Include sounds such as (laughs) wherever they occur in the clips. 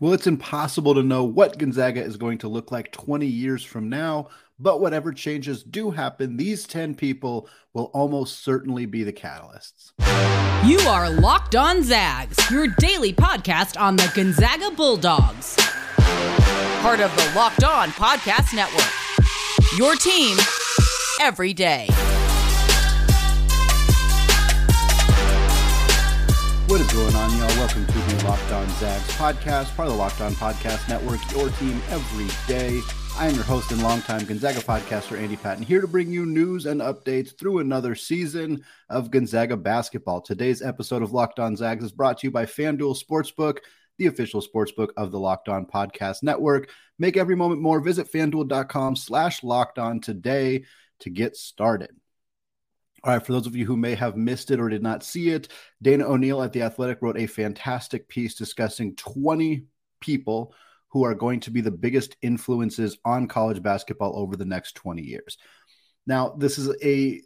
Well, it's impossible to know what Gonzaga is going to look like 20 years from now, but whatever changes do happen, these 10 people will almost certainly be the catalysts. You are Locked On Zags, your daily podcast on the Gonzaga Bulldogs. Part of the Locked On Podcast Network. Your team every day. What is going on, y'all? Welcome to the Locked On Zags podcast, part of the Locked On Podcast Network, your team every day. I am your host and longtime Gonzaga podcaster, Andy Patton, here to bring you news and updates through another season of Gonzaga basketball. Today's episode of Locked On Zags is brought to you by FanDuel Sportsbook, the official sportsbook of the Locked On Podcast Network. Make every moment more. Visit fanduel.com slash locked on today to get started. All right, for those of you who may have missed it or did not see it, Dana O'Neill at The Athletic wrote a fantastic piece discussing 20 people who are going to be the biggest influences on college basketball over the next 20 years. Now, this is a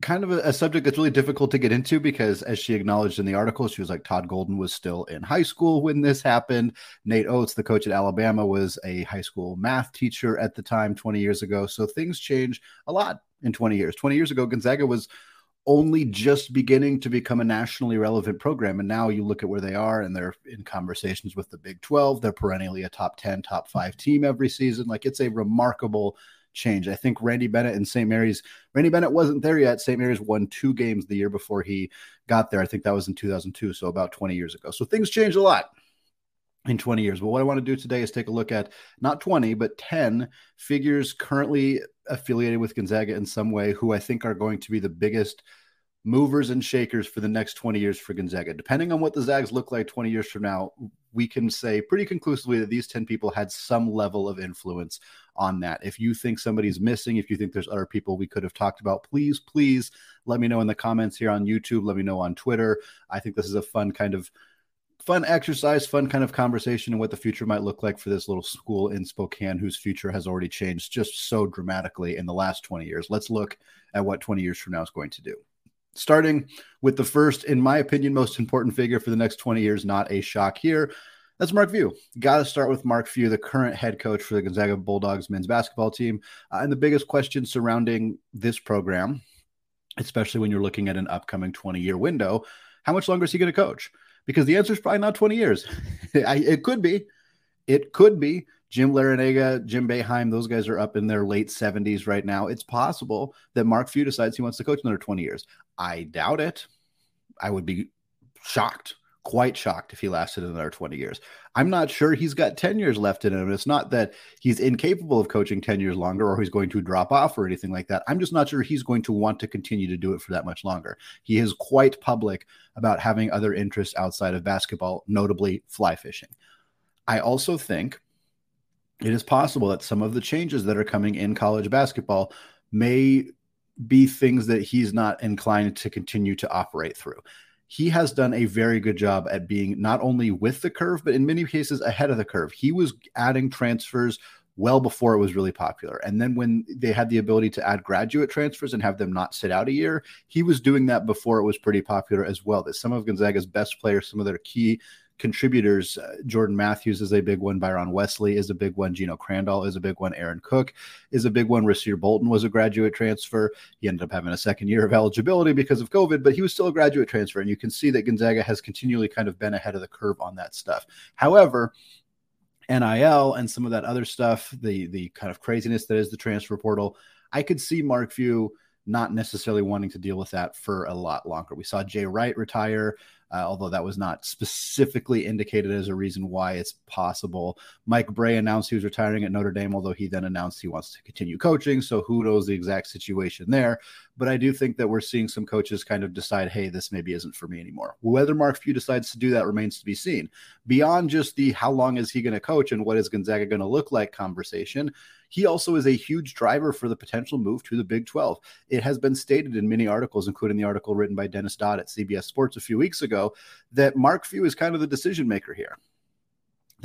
kind of a, a, subject that's really difficult to get into because, as she acknowledged in the article, she was like, Todd Golden was still in high school when this happened. Nate Oats, the coach at Alabama, was a high school math teacher at the time 20 years ago. So things change a lot in 20 years. 20 years ago, Gonzaga was only just beginning to become a nationally relevant program. And now you look at where they are and they're in conversations with the Big 12. They're perennially a top 10, top five team every season. Like it's a remarkable change. I think Randy Bennett and St. Mary's, Randy Bennett wasn't there yet. St. Mary's won two games the year before he got there. I think that was in 2002. So about 20 years ago. So things changed a lot in 20 years. But what I want to do today is take a look at not 20, but 10 figures currently affiliated with Gonzaga in some way who I think are going to be the biggest movers and shakers for the next 20 years for Gonzaga. Depending on what the Zags look like 20 years from now, we can say pretty conclusively that these 10 people had some level of influence on that. If you think somebody's missing, if you think there's other people we could have talked about, please, please let me know in the comments here on YouTube. Let me know on Twitter. I think this is a fun kind of fun exercise, fun kind of conversation, and what the future might look like for this little school in Spokane, whose future has already changed just so dramatically in the last 20 years. Let's look at what 20 years from now is going to do. Starting with the first, in my opinion, most important figure for the next 20 years, not a shock here. That's Mark Few. Got to start with Mark Few, the current head coach for the Gonzaga Bulldogs men's basketball team. Uh, and the biggest question surrounding this program, especially when you're looking at an upcoming 20 year window, how much longer is he going to coach? Because the answer is probably not 20 years. (laughs) It could be. It could be. Jim Larrañaga, Jim Boeheim, those guys are up in their late 70s right now. It's possible that Mark Few decides he wants to coach another 20 years. I doubt it. I would be shocked quite shocked if he lasted another 20 years. I'm not sure he's got 10 years left in him. It's not that he's incapable of coaching 10 years longer or he's going to drop off or anything like that. I'm just not sure he's going to want to continue to do it for that much longer. He is quite public about having other interests outside of basketball, notably fly fishing. I also think it is possible that some of the changes that are coming in college basketball may be things that he's not inclined to continue to operate through he has done a very good job at being not only with the curve, but in many cases ahead of the curve. He was adding transfers well before it was really popular. And then when they had the ability to add graduate transfers and have them not sit out a year, he was doing that before it was pretty popular as well. That some of Gonzaga's best players, some of their key contributors. Uh, Jordan Mathews is a big one. Byron Wesley is a big one. Geno Crandall is a big one. Aaron Cook is a big one. Rasir Bolton was a graduate transfer. He ended up having a second year of eligibility because of COVID, but he was still a graduate transfer. And you can see that Gonzaga has continually kind of been ahead of the curve on that stuff. However, NIL and some of that other stuff, the the kind of craziness that is the transfer portal, I could see Mark Few not necessarily wanting to deal with that for a lot longer. We saw Jay Wright retire uh, although that was not specifically indicated as a reason why it's possible. Mike Brey announced he was retiring at Notre Dame, although he then announced he wants to continue coaching. So who knows the exact situation there? But I do think that we're seeing some coaches kind of decide, hey, this maybe isn't for me anymore. Whether Mark Few decides to do that remains to be seen. Beyond just the how long is he going to coach and what is Gonzaga going to look like conversation, he also is a huge driver for the potential move to the Big 12. It has been stated in many articles, including the article written by Dennis Dodd at CBS Sports a few weeks ago, that Mark Few is kind of the decision maker here.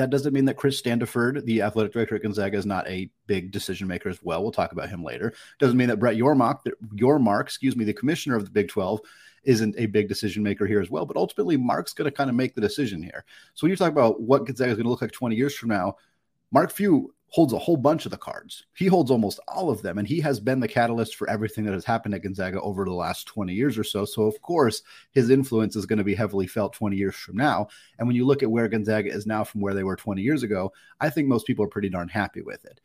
That doesn't mean that Chris Standiford, the athletic director at Gonzaga, is not a big decision maker as well. We'll talk about him later. Doesn't mean that Brett Yormark, Yormark, excuse me, the commissioner of the Big 12, isn't a big decision maker here as well. But ultimately, Mark's going to kind of make the decision here. So when you talk about what Gonzaga is going to look like 20 years from now, Mark Few holds a whole bunch of the cards. He holds almost all of them, and he has been the catalyst for everything that has happened at Gonzaga over the last 20 years or so. So, of course, his influence is going to be heavily felt 20 years from now. And when you look at where Gonzaga is now from where they were 20 years ago, I think most people are pretty darn happy with it.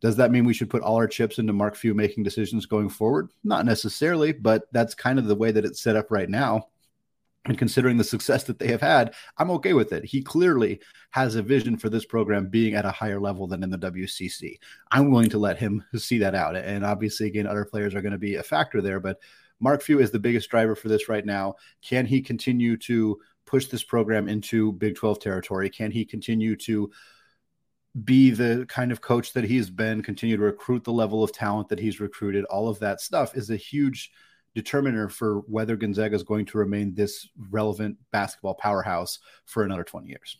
Does that mean we should put all our chips into Mark Few making decisions going forward? Not necessarily, but that's kind of the way that it's set up right now. And considering the success that they have had, I'm okay with it. He clearly has a vision for this program being at a higher level than in the WCC. I'm willing to let him see that out. And obviously, again, other players are going to be a factor there. But Mark Few is the biggest driver for this right now. Can he continue to push this program into Big 12 territory? Can he continue to be the kind of coach that he's been, continue to recruit the level of talent that he's recruited? All of that stuff is a huge determiner for whether Gonzaga is going to remain this relevant basketball powerhouse for another 20 years.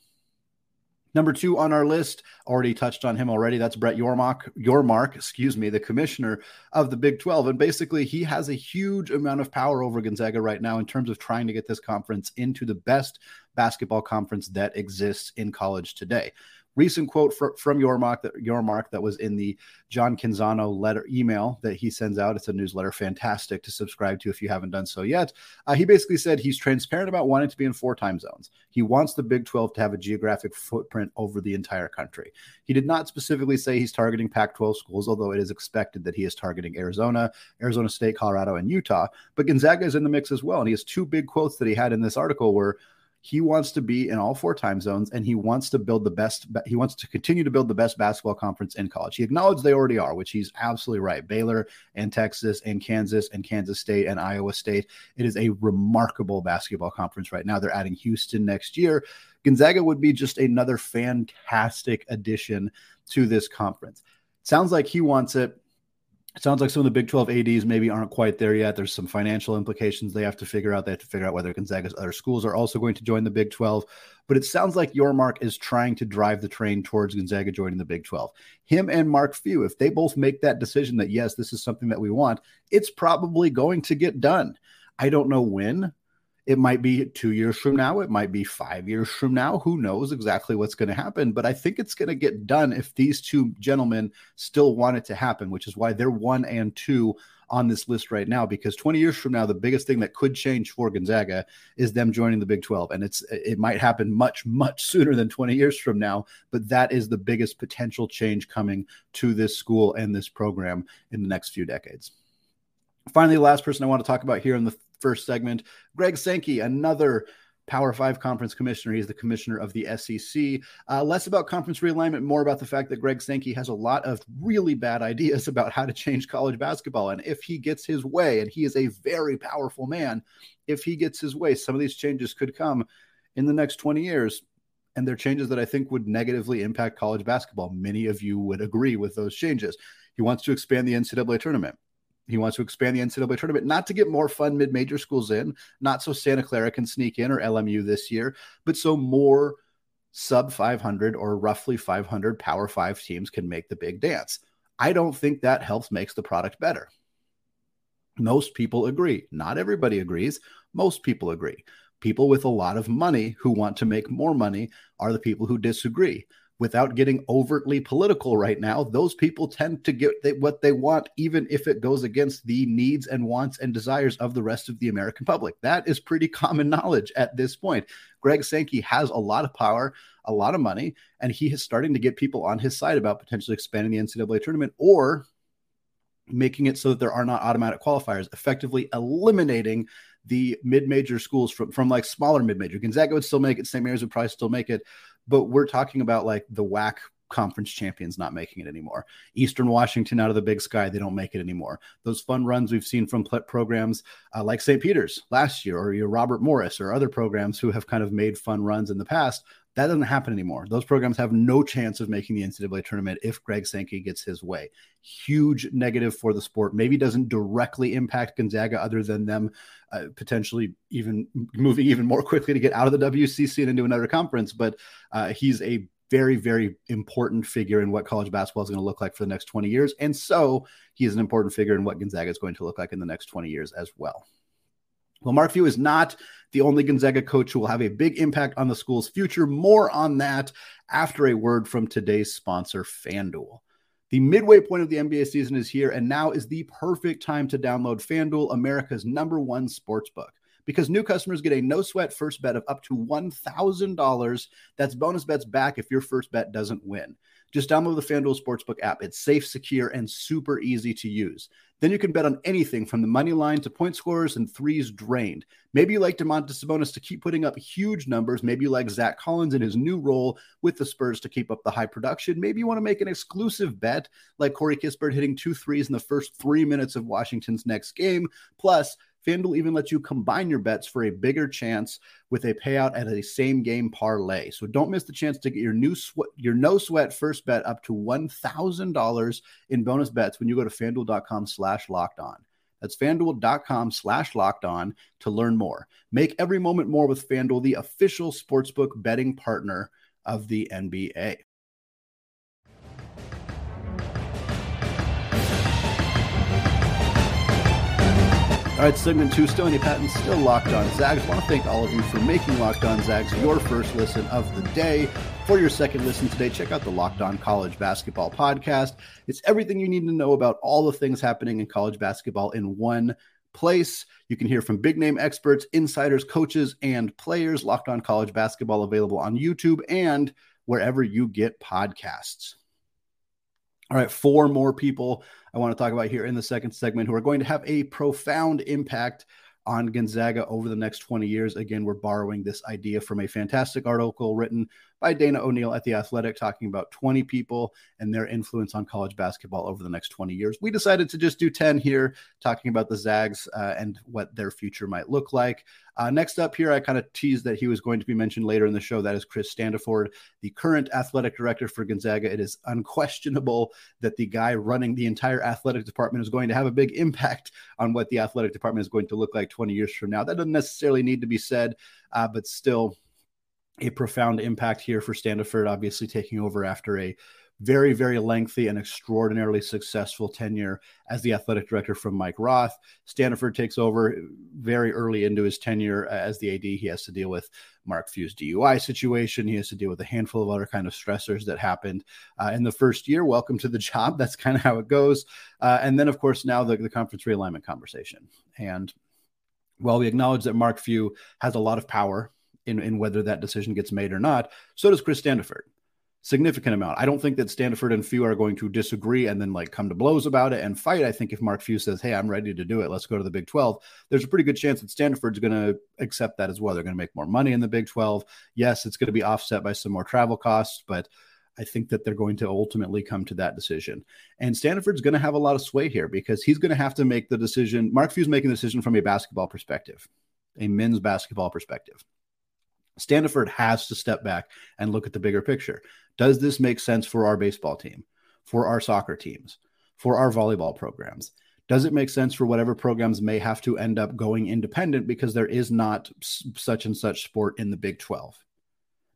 Number two on our list, already touched on him already. That's Brett Yormark, Yormark, excuse me, the commissioner of the Big 12. And basically, he has a huge amount of power over Gonzaga right now in terms of trying to get this conference into the best basketball conference that exists in college today recent quote for, from Yormark that that was in the John Canzano letter email that he sends out. It's a newsletter, fantastic to subscribe to if you haven't done so yet. Uh, he basically said he's transparent about wanting to be in four time zones. He wants the Big 12 to have a geographic footprint over the entire country. He did not specifically say he's targeting Pac 12 schools, although it is expected that he is targeting Arizona, Arizona State, Colorado, and Utah. But Gonzaga is in the mix as well. And he has two big quotes that he had in this article where he wants to be in all four time zones and he wants to build the best he wants to continue to build the best basketball conference in college. He acknowledged they already are which he's absolutely right. Baylor and texas and kansas and kansas state and iowa state. It is a remarkable basketball conference right now. They're adding houston next year. Gonzaga would be just another fantastic addition to this conference. Sounds like he wants it it sounds like some of the Big 12 ADs maybe aren't quite there yet. There's some financial implications they have to figure out. They have to figure out whether Gonzaga's other schools are also going to join the Big 12. But it sounds like Yormark is trying to drive the train towards Gonzaga joining the Big 12. Him and Mark Few, if they both make that decision that, yes, this is something that we want, it's probably going to get done. I don't know when, it might be two years from now. It might be five years from now. Who knows exactly what's going to happen? But I think it's going to get done if these two gentlemen still want it to happen, which is why they're one and two on this list right now. Because 20 years from now, the biggest thing that could change for Gonzaga is them joining the Big 12. And it's it might happen much, much sooner than 20 years from now. But that is the biggest potential change coming to this school and this program in the next few decades. Finally, the last person I want to talk about here in the first segment. Greg Sankey, another Power Five conference commissioner. He's the commissioner of the SEC. Uh, less about conference realignment, more about the fact that Greg Sankey has a lot of really bad ideas (laughs) about how to change college basketball. And if he gets his way, and he is a very powerful man, if he gets his way, some of these changes could come in the next 20 years. And they're changes that I think would negatively impact college basketball. Many of you would agree with those changes. He wants to expand the NCAA tournament. He wants to expand the NCAA tournament, not to get more fun mid major schools in, not so Santa Clara can sneak in or LMU this year, but so more sub 500 or roughly 500 Power Five teams can make the big dance. I don't think that helps makes the product better. Most people agree. Not everybody agrees. Most people agree. People with a lot of money who want to make more money are the people who disagree without getting overtly political right now, those people tend to get what they want, even if it goes against the needs and wants and desires of the rest of the American public. That is pretty common knowledge at this point. Greg Sankey has a lot of power, a lot of money, and he is starting to get people on his side about potentially expanding the NCAA tournament or making it so that there are not automatic qualifiers, effectively eliminating the mid-major schools from, from like smaller mid-major. Gonzaga would still make it, St. Mary's would probably still make it, but we're talking about like the WAC conference champions not making it anymore. Eastern Washington out of the big sky, they don't make it anymore. Those fun runs we've seen from programs uh, like St. Peter's last year, or your Robert Morris, or other programs who have kind of made fun runs in the past. That doesn't happen anymore. Those programs have no chance of making the NCAA tournament if Greg Sankey gets his way. Huge negative for the sport. Maybe doesn't directly impact Gonzaga other than them uh, potentially even moving even more quickly to get out of the WCC and into another conference. But uh, he's a very, very important figure in what college basketball is going to look like for the next 20 years. And so he is an important figure in what Gonzaga is going to look like in the next 20 years as well. Well, Mark Few is not the only Gonzaga coach who will have a big impact on the school's future. More on that after a word from today's sponsor, FanDuel. The midway point of the NBA season is here, and now is the perfect time to download FanDuel, America's number one sports book. Because new customers get a no sweat first bet of up to $1,000. That's bonus bets back if your first bet doesn't win. Just download the FanDuel Sportsbook app. It's safe, secure, and super easy to use. Then you can bet on anything from the money line to point scorers and threes drained. Maybe you like Domantas Sabonis to keep putting up huge numbers. Maybe you like Zach Collins in his new role with the Spurs to keep up the high production. Maybe you want to make an exclusive bet like Corey Kispert hitting two threes in the first three minutes of Washington's next game. Plus, FanDuel even lets you combine your bets for a bigger chance with a payout at a same game parlay. So don't miss the chance to get your new sw- your no sweat first bet up to $1,000 in bonus bets when you go to fanduel.com slash locked on. That's fanduel.com slash locked on to learn more. Make every moment more with FanDuel, the official sportsbook betting partner of the NBA. All right, segment two, Andy Patton, still Locked On Zags. I want to thank all of you for making Locked On Zags your first listen of the day. For your second listen today, check out the Locked On College Basketball Podcast. It's everything you need to know about all the things happening in college basketball in one place. You can hear from big name experts, insiders, coaches, and players. Locked On College Basketball available on YouTube and wherever you get podcasts. All right, four more people I want to talk about here in the second segment who are going to have a profound impact on Gonzaga over the next 20 years. Again, we're borrowing this idea from a fantastic article written by Dana O'Neill at The Athletic, talking about 20 people and their influence on college basketball over the next 20 years. We decided to just do 10 here, talking about the Zags uh, and what their future might look like. Uh, next up here, I kind of teased that he was going to be mentioned later in the show. That is Chris Standiford, the current athletic director for Gonzaga. It is unquestionable that the guy running the entire athletic department is going to have a big impact on what the athletic department is going to look like 20 years from now. That doesn't necessarily need to be said, uh, but still a profound impact here for Standiford, obviously taking over after a very, very lengthy and extraordinarily successful tenure as the athletic director from Mike Roth. Standiford takes over very early into his tenure as the AD. He has to deal with Mark Few's DUI situation. He has to deal with a handful of other kind of stressors that happened uh, in the first year. Welcome to the (laughs) job. That's kind of how it goes. Uh, and then, of course, now the, the conference realignment conversation. And while we acknowledge that Mark Few has a lot of power in, in whether that decision gets made or not. So does Chris Standiford. Significant amount. I don't think that Standiford and Few are going to disagree and then like come to blows about it and fight. I think if Mark Few says, "Hey, I'm ready to do it. Let's go to the Big 12," there's a pretty good chance that Standiford's going to accept that as well. They're going to make more money in the Big 12. Yes, it's going to be offset by some more travel costs, but I think that they're going to ultimately come to that decision. And Standiford's going to have a lot of sway here because he's going to have to make the decision. Mark Few's making the decision from a basketball perspective, a men's basketball perspective. Standiford has to step back and look at the bigger picture. Does this make sense for our baseball team, for our soccer teams, for our volleyball programs? Does it make sense for whatever programs may have to end up going independent because there is not such and such sport in the Big 12?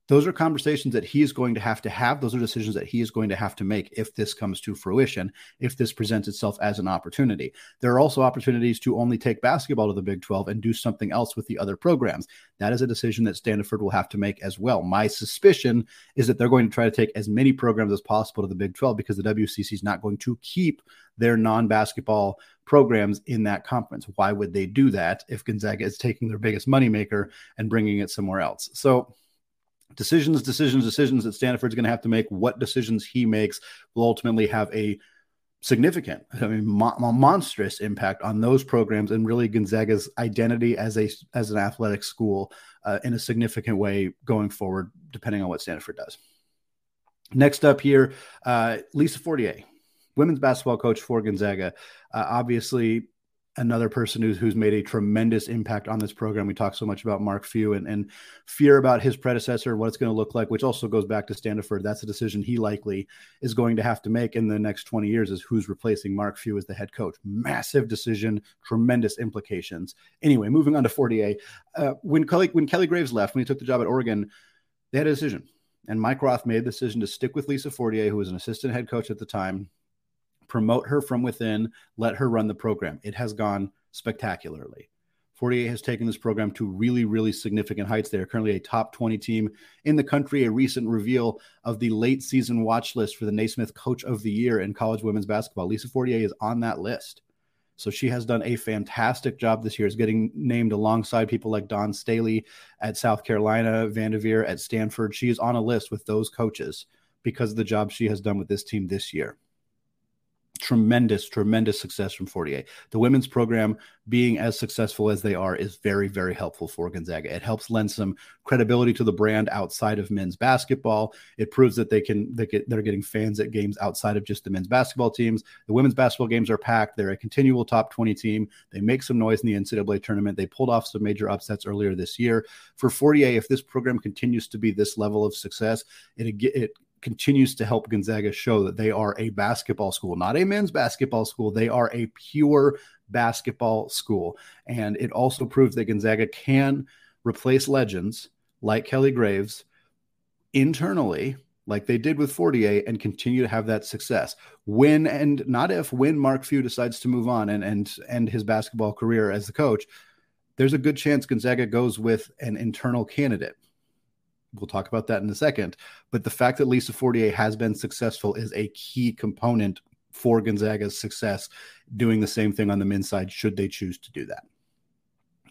Those are conversations that he is going to have to have. Those are decisions that he is going to have to make if this comes to fruition, if this presents itself as an opportunity. There are also opportunities to only take basketball to the Big 12 and do something else with the other programs. That is a decision that Standiford will have to make as well. My suspicion is that they're going to try to take as many programs as possible to the Big 12 because the WCC is not going to keep their non basketball programs in that conference. Why would they do that if Gonzaga is taking their biggest moneymaker and bringing it somewhere else? So, decisions, decisions, decisions that Standiford's going to have to make. What decisions he makes will ultimately have a significant, I mean, mo- monstrous impact on those programs and really Gonzaga's identity as a as an athletic school uh, in a significant way going forward, depending on what Standiford does. Next up here, uh, Lisa Fortier, women's basketball coach for Gonzaga. Uh, obviously, another person who's, who's made a tremendous impact on this program. We talk so much about Mark Few and, and fear about his predecessor, what it's going to look like, which also goes back to Standiford. That's a decision he likely is going to have to make in the next 20 years is who's replacing Mark Few as the head coach. Massive decision, tremendous implications. Anyway, moving on to Fortier. Uh, when, Kelly, when Kelly Graves left, when he took the job at Oregon, they had a decision. And Mike Roth made the decision to stick with Lisa Fortier, who was an assistant head coach at the time, promote her from within, let her run the program. It has gone spectacularly. Fortier has taken this program to really, really significant heights. They are currently a top 20 team in the country. A recent reveal of the late season watch list for the Naismith Coach of the Year in college women's basketball. Lisa Fortier is on that list. So she has done a fantastic job this year, is getting named alongside people like Dawn Staley at South Carolina, VanDerveer at Stanford. She is on a list with those coaches because of the job she has done with this team this year tremendous, tremendous success from Fortier. The women's program being as successful as they are is very, very helpful for Gonzaga. It helps lend some credibility to the brand outside of men's basketball. It proves that they can they get they're getting fans at games outside of just the men's basketball teams. The women's basketball games are packed. They're a continual top 20 team. They make some noise in the NCAA tournament. They pulled off some major upsets earlier this year. For Fortier, if this program continues to be this level of success, it it continues to help Gonzaga show that they are a basketball school, not a men's basketball school. They are a pure basketball school. And it also proves that Gonzaga can replace legends like Kelly Graves internally, like they did with Fortier, and continue to have that success. When and not if, when Mark Few decides to move on and, and end his basketball career as the coach, there's a good chance Gonzaga goes with an internal candidate we'll talk about that in a second. But the fact that Lisa Fortier has been successful is a key component for Gonzaga's success doing the same thing on the men's side, should they choose to do that.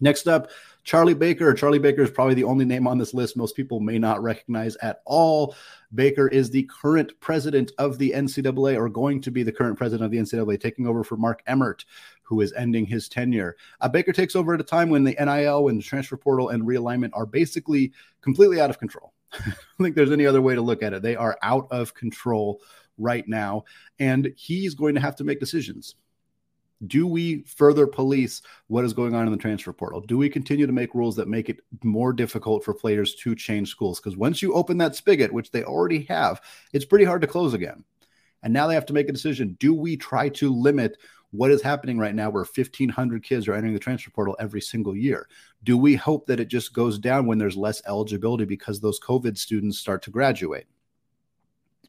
Next up, Charlie Baker. Charlie Baker is probably the only name on this list most people may not recognize at all. Baker is the current president of the NCAA, or going to be the current president of the NCAA, taking over for Mark Emmert, who is ending his tenure. Uh, Baker takes over at a time when the NIL and the transfer portal and realignment are basically completely out of control. (laughs) I don't think there's any other way to look at it. They are out of control right now, and he's going to have to make decisions. Do we further police what is going on in the transfer portal? Do we continue to make rules that make it more difficult for players to change schools? Because once you open that spigot, which they already have, it's pretty hard to close again. And now they have to make a decision. Do we try to limit what is happening right now where 1500 kids are entering the transfer portal every single year? Do we hope that it just goes down when there's less eligibility because those covid students start to graduate?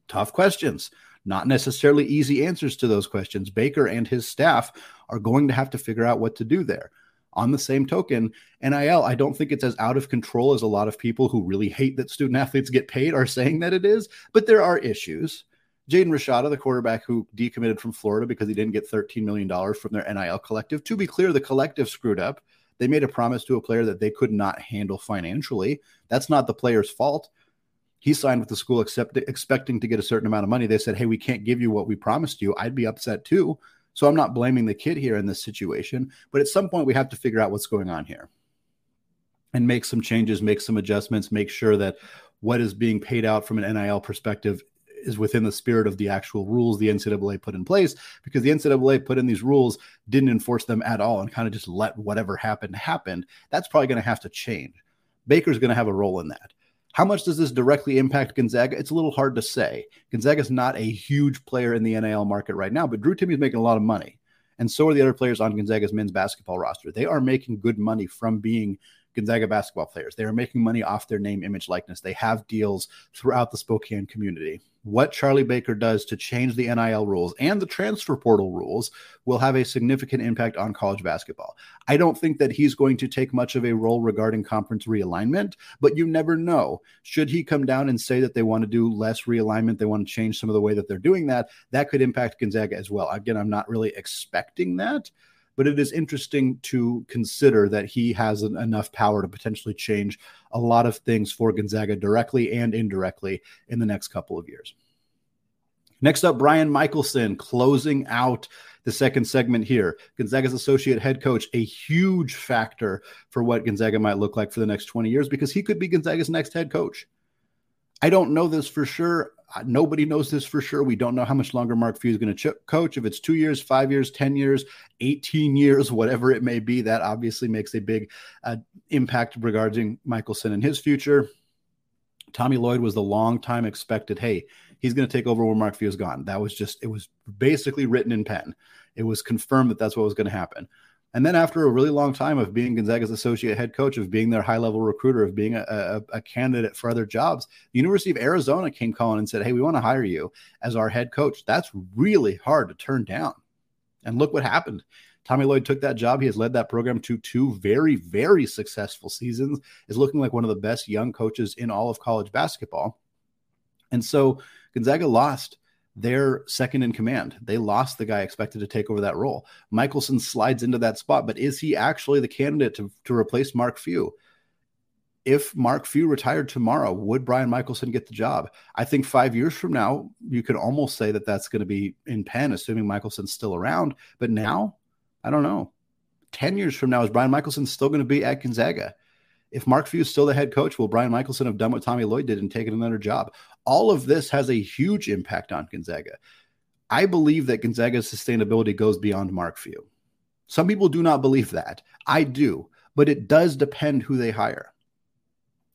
Tough questions. Not necessarily easy answers to those questions. Baker and his staff are going to have to figure out what to do there. On the same token, NIL, I don't think it's as out of control as a lot of people who really hate that student (laughs) athletes get paid are saying that it is, but there are issues. Jaden Rashada, the quarterback who decommitted from Florida because he didn't get $13 million from their NIL collective. To be clear, the collective screwed up. They made a promise to a player that they could not handle financially. That's not the player's fault. He signed with the school except, expecting to get a certain amount of money. They said, Hey, we can't give you what we promised you. I'd be upset too. So I'm not blaming the kid here in this situation. But at some point, we have to figure out what's going on here and make some changes, make some adjustments, make sure that what is being paid out from an NIL perspective is within the spirit of the actual rules the NCAA put in place because the NCAA put in these rules, didn't enforce them at all, and kind of just let whatever happened happen. That's probably going to have to change. Baker's going to have a role in that. How much does this directly impact Gonzaga? It's a little hard to say. Gonzaga's not a huge player in the NIL market right now, but Drew Timme's making a lot of money. And so are the other players on Gonzaga's men's basketball roster. They are making good money from being Gonzaga basketball players. They are making money off their name, image, likeness. They have deals throughout the Spokane community. What Charlie Baker does to change the NIL rules and the transfer portal rules will have a significant impact on college basketball. I don't think that he's going to take much of a role regarding conference realignment, but you never know. Should he come down and say that they want to do less realignment, they want to change some of the way that they're doing that, that could impact Gonzaga as well. Again, I'm not really expecting that but it is interesting to consider that he has an, enough power to potentially change a lot of things for Gonzaga directly and indirectly in the next couple of years. Next up, Brian Michaelson closing out the second segment here. Gonzaga's associate head coach, a huge factor for what Gonzaga might look like for the next 20 years because he could be Gonzaga's next head coach. I don't know this for sure. Nobody knows this for sure. We don't know how much longer Mark Few is going to ch- coach. If it's two years, five years, 10 years, 18 years, (laughs) whatever it may be, that obviously makes a big uh, impact regarding Michaelson and his future. Tommy Lloyd was the long time expected, hey, he's going to take over where Mark Few is gone. That was just, it was basically written in pen. It was confirmed that that's what was going to happen. And then after a really long time of being Gonzaga's associate head coach, of being their high level recruiter, of being a, a, a, candidate for other jobs, the University of Arizona came calling and said, Hey, we want to hire you as our head coach. That's really hard to turn down. And look what happened. Tommy Lloyd took that job. He has led that program to two very, very successful seasons, is looking like one of the best young coaches in all of college basketball. And so Gonzaga lost their second in command. They lost the guy expected to take over that role. Michaelson slides into that spot, but is he actually the candidate to, to replace Mark Few? If Mark Few retired tomorrow, would Brian Michaelson get the job? I think five years from now, you could almost say that that's going to be in pen, assuming Michaelson's still around. But now, I don't know. 10 years from now, is Brian Michaelson still going to be at Gonzaga? If Mark Few is still the head coach, will Brian Michaelson have done what Tommy Lloyd did and taken another job? All of this has a huge impact on Gonzaga. I believe that Gonzaga's sustainability goes beyond Mark Few. Some people do not believe that. I do, but it does depend who they hire.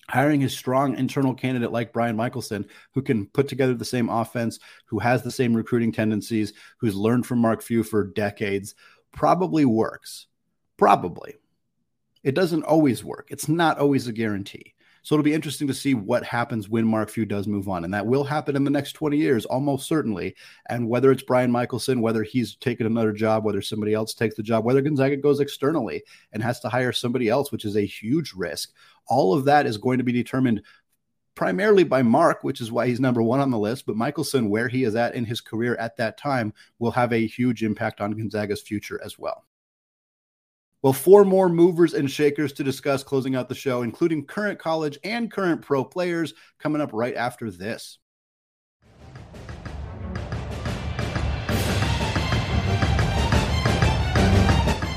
Hiring a strong internal candidate like Brian Michaelson, who can put together the same offense, who has the same recruiting tendencies, who's learned from Mark Few for decades, probably works. Probably. It doesn't always work. It's not always a guarantee. So it'll be interesting to see what happens when Mark Few does move on. And that will happen in the next 20 years, almost certainly. And whether it's Brian Michaelson, whether he's taken another job, whether somebody else takes the job, whether Gonzaga goes externally and has to hire somebody else, which is a huge risk, all of that is going to be determined primarily by Mark, which is why he's number one on the list. But Michaelson, where he is at in his career at that time, will have a huge impact on Gonzaga's future as well. Well, four more movers and shakers to discuss closing out the show, including current college and current pro players, coming up right after this.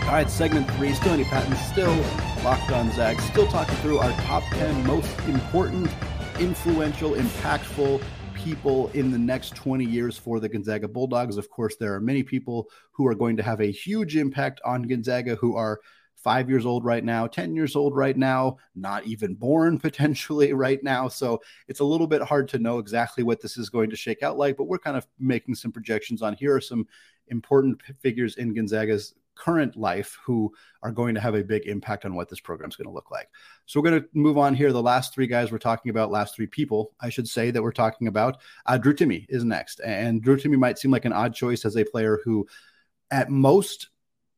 All right, segment three, still Andy Patton, still locked on Zag, still talking through our top 10 most important, influential, impactful people in the next 20 years for the Gonzaga Bulldogs. Of course, there are many people who are going to have a huge impact on Gonzaga who are five years old right now, 10 years old right now, not even born (laughs) potentially right now. So it's a little bit hard to know exactly what this is going to shake out like, but we're kind of making some projections on here are some important figures in Gonzaga's current life who are going to have a big impact on what this program is going to look like. So we're going to move on here. The last three guys we're talking about, last three people, I should say, that we're talking about. Uh, Drew Timme is next. And Drew Timme might seem like an odd choice as a player who, at most,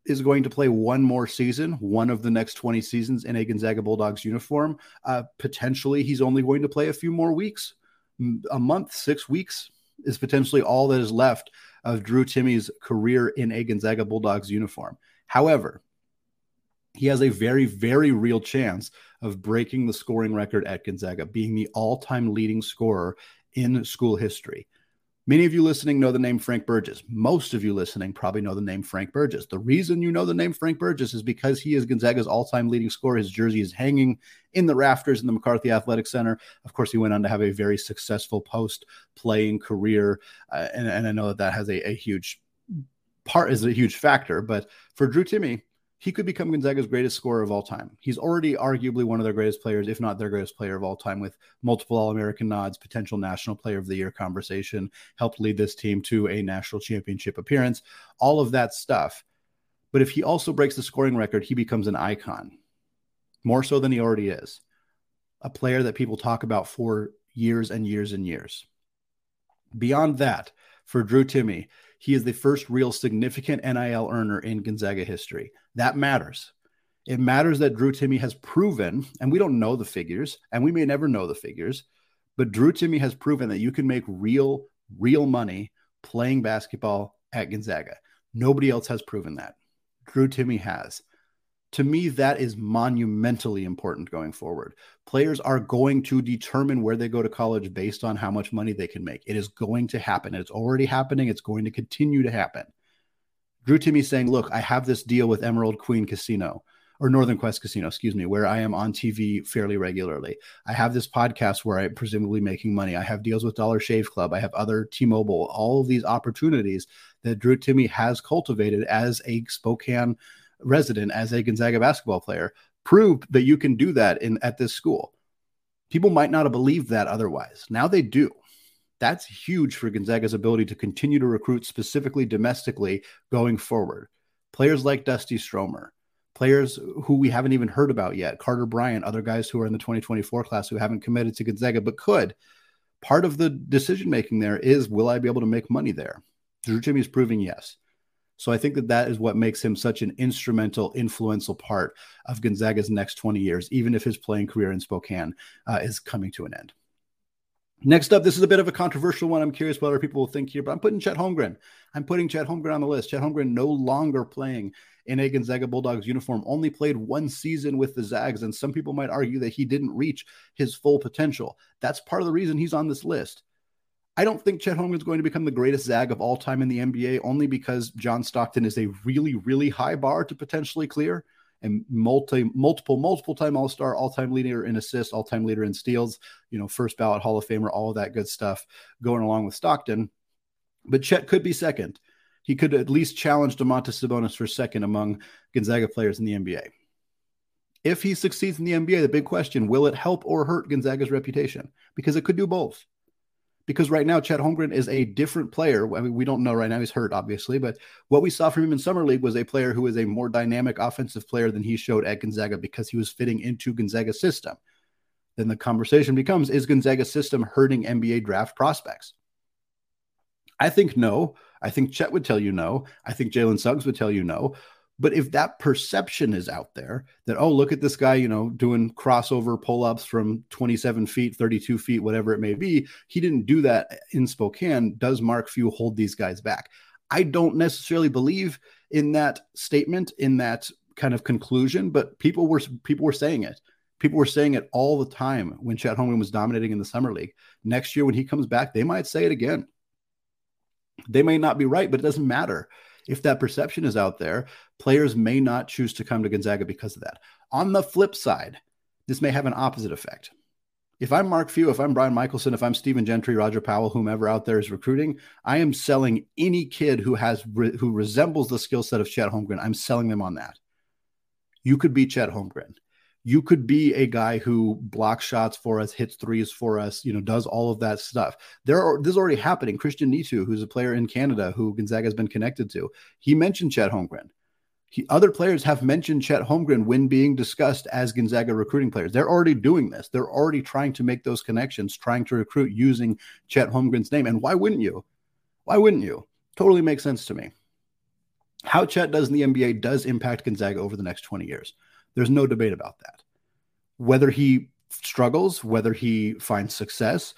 is going to play one more season, one of the next 20 seasons in a Gonzaga Bulldogs uniform. Uh, potentially, he's only going to play a few more weeks, a month, six weeks is potentially all that is left of Drew Timme's career in a Gonzaga Bulldogs uniform. However, he has a very, very real chance of breaking the scoring record at Gonzaga, being the all time leading scorer in school history. Many of you listening know the name Frank Burgess. Most of you listening probably know the name Frank Burgess. The reason you know the name Frank Burgess is because he is Gonzaga's all time leading scorer. His jersey is hanging in the rafters in the McCarthy Athletic Center. Of course, he went on to have a very successful post playing career. Uh, and, and I know that that has a, a huge part, is a huge factor. But for Drew Timme, he could become Gonzaga's greatest scorer of all time. He's already arguably one of their greatest players, if not their greatest player of all time, with multiple All American nods, potential National Player of the Year conversation, helped lead this team to a national championship appearance, all of that stuff. But if he also breaks the scoring record, he becomes an icon, more so than he already is. A player that people talk about for years and years and years. Beyond that, for Drew Timme, he is the first real significant NIL earner in Gonzaga history. That matters. It matters that Drew Timme has proven, and we don't know the figures, and we may never know the figures, but Drew Timme has proven that you can make real, real money playing basketball at Gonzaga. Nobody else has proven that. Drew Timme has to me, that is monumentally important going forward. Players are going to determine where they go to college based on how much money they can make. It is going to happen. It's already happening. It's going to continue to happen. Drew Timme saying, Look, I have this deal with Emerald Queen Casino or Northern Quest Casino, excuse me, where I am on TV fairly regularly. I have this podcast where I'm presumably making money. I have deals with Dollar Shave Club. I have other T Mobile, all of these opportunities that Drew Timme has cultivated as a Spokane resident as a Gonzaga basketball player proved that you can do that in at this school. People might not have believed that otherwise. Now they do. That's huge for Gonzaga's ability to continue to recruit specifically domestically going forward. Players like Dusty Stromer, players who we haven't even heard about yet, Carter Bryant, other guys who are in the 2024 class who haven't committed to Gonzaga but could. Part of the decision making there is will I be able to make money there? Drew Timme is proving yes. So I think that that is what makes him such an instrumental, influential part of Gonzaga's next 20 years, even if his playing career in Spokane uh, is coming to an end. Next up, this is a bit of a controversial one. I'm curious what other people will think here, but I'm putting Chet Holmgren. I'm putting Chet Holmgren on the list. Chet Holmgren no longer playing in a Gonzaga Bulldogs uniform, only played one season with the Zags, and some people might argue that he didn't reach his full potential. That's part of the reason he's on this list. I don't think Chet Holmgren is going to become the greatest Zag of all time in the NBA, only because John Stockton is a really, really high bar to potentially clear. And multi, multiple, multiple time All Star, all time leader in assists, all time leader in steals, you know, first ballot Hall of Famer, all of that good stuff going along with Stockton. But Chet could be second. He could at least challenge Domantas Sabonis for second among Gonzaga players in the NBA. If he succeeds in the NBA, the big question will it help or hurt Gonzaga's reputation? Because it could do both because right now Chet Holmgren is a different player. I mean, we don't know right now; he's hurt, obviously, but what we saw from him in summer league was a player who was a more dynamic offensive player than he showed at Gonzaga because he was fitting into Gonzaga's system. Then the conversation becomes: Is Gonzaga's system hurting NBA draft prospects? I think no. I think Chet would tell you no. I think Jalen Suggs would tell you no. But if that perception is out there that, oh, look at this guy, you know, doing crossover pull ups from 27 feet, 32 feet, whatever it may be, he didn't do that eh, in Spokane. Does Mark Few hold these guys back? I don't necessarily believe in that statement, in that kind of conclusion, but people were people were saying it. People were saying it all the time when Chet Holmgren was dominating in the summer league. Next year, when he comes back, they might say it again. They may not be right, but it doesn't matter if that perception is out there, players may not choose to come to Gonzaga because of that. On the flip side, this may have an opposite effect. If I'm Mark Few, if I'm Brian Michaelson, if I'm Stephen Gentry, Roger Powell, whomever out there is recruiting, I am selling any kid who has who resembles the skill set of Chet Holmgren. I'm selling them on that. You could be Chet Holmgren you could be a guy who blocks shots for us, hits threes for us, you know, does all of that stuff. There are this is already happening. Christian Nitu, who's a player in Canada who Gonzaga has been connected to, he mentioned Chet Holmgren. He, other players have mentioned Chet Holmgren when being discussed as Gonzaga recruiting players. They're already doing this. They're already trying to make those connections, trying to recruit using Chet Holmgren's name. And why wouldn't you? Why wouldn't you? Totally makes sense to me. How Chet does in the NBA does impact Gonzaga over the next 20 years. There's no debate about that. Whether he struggles, whether he finds success,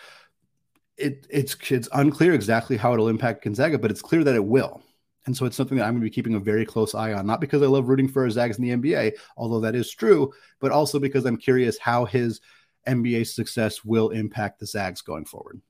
it, it's it's unclear exactly how it'll impact Gonzaga, but it's clear that it will. And so it's something that I'm going to be keeping a very close eye on, not because I love rooting for Zags in the NBA, although that is true, but also because I'm curious how his NBA success will impact the Zags going forward.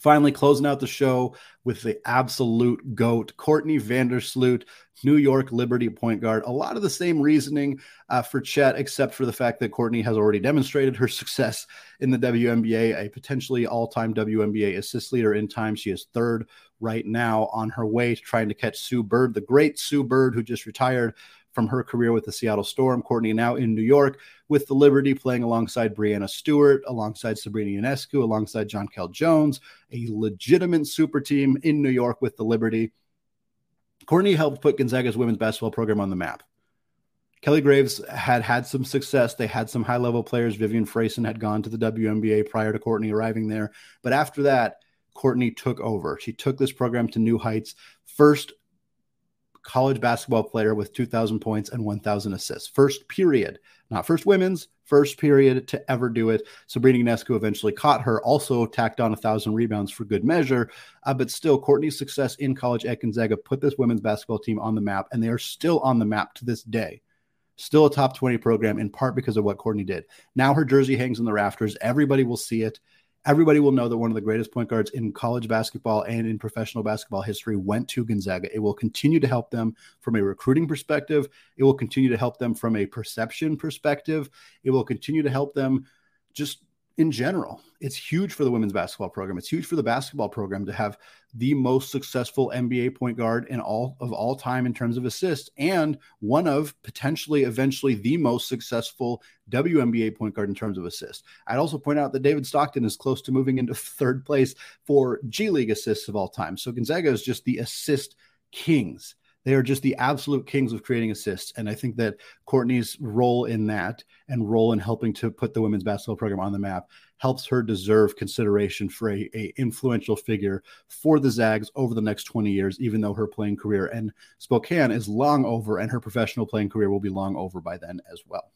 Finally, closing out the show with the absolute GOAT, Courtney Vandersloot, New York Liberty point guard. A lot of the same reasoning uh, for Chet, except for the fact that Courtney has already demonstrated her success in the WNBA, a potentially all time WNBA assist leader in time. She is third right now on her way to trying to catch Sue Bird, the great Sue Bird, who just retired from her career with the Seattle Storm. Courtney now in New York with the Liberty, playing alongside Breanna Stewart, alongside Sabrina Ionescu, alongside John Jonquel Jones, a legitimate super team in New York with the Liberty. Courtney helped put Gonzaga's women's basketball program on the map. Kelly Graves had had some success. They had some high level players. Vivian Frieson had gone to the WNBA prior to Courtney arriving there. But after that, Courtney took over. She took this program to new heights. First college basketball player with 2,000 points and 1,000 assists. First period, not first women's, first period to ever do it. Sabrina Ionescu eventually caught her, also tacked on a 1,000 rebounds for good measure. Uh, but still, Courtney's success in college at Gonzaga put this women's basketball team on the map, and they are still on the map to this day. Still a top 20 program in part because of what Courtney did. Now her jersey hangs in the rafters. Everybody will see it everybody will know that one of the greatest point guards in college basketball and in professional basketball history went to Gonzaga. It will continue to help them from a recruiting perspective. It will continue to help them from a perception perspective. It will continue to help them just in general. It's huge for the women's basketball program. It's huge for the basketball program to have the most successful NBA point guard in all of all time in terms of assists and one of potentially eventually the most successful WNBA point guard in terms of assists. I'd also point out that David Stockton is close to moving into (laughs) third place for G League assists of all time. So Gonzaga is just the assist kings They are just the absolute kings of creating assists. And I think that Courtney's role in that and role in helping to put the women's basketball program on the map helps her deserve consideration for a, a influential figure for the Zags over the next 20 years, even though her playing career in Spokane is long over and her professional playing career will be long over by then as well.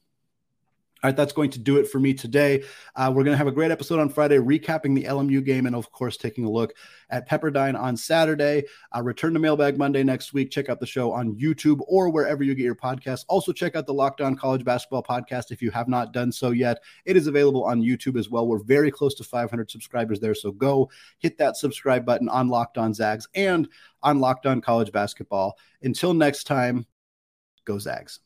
All right, that's going to do it for me today. Uh, we're going to have a great episode on Friday, recapping the LMU game and, of course, taking a look at Pepperdine on Saturday. Uh, return to Mailbag Monday next week. Check out the show on YouTube or wherever you get your podcasts. Also, check out the Locked On College Basketball podcast if you have not done so yet. It is available on YouTube as well. We're very close to 500 subscribers there, so go hit that subscribe button on Locked On Zags and on Locked On College Basketball. Until next time, go Zags.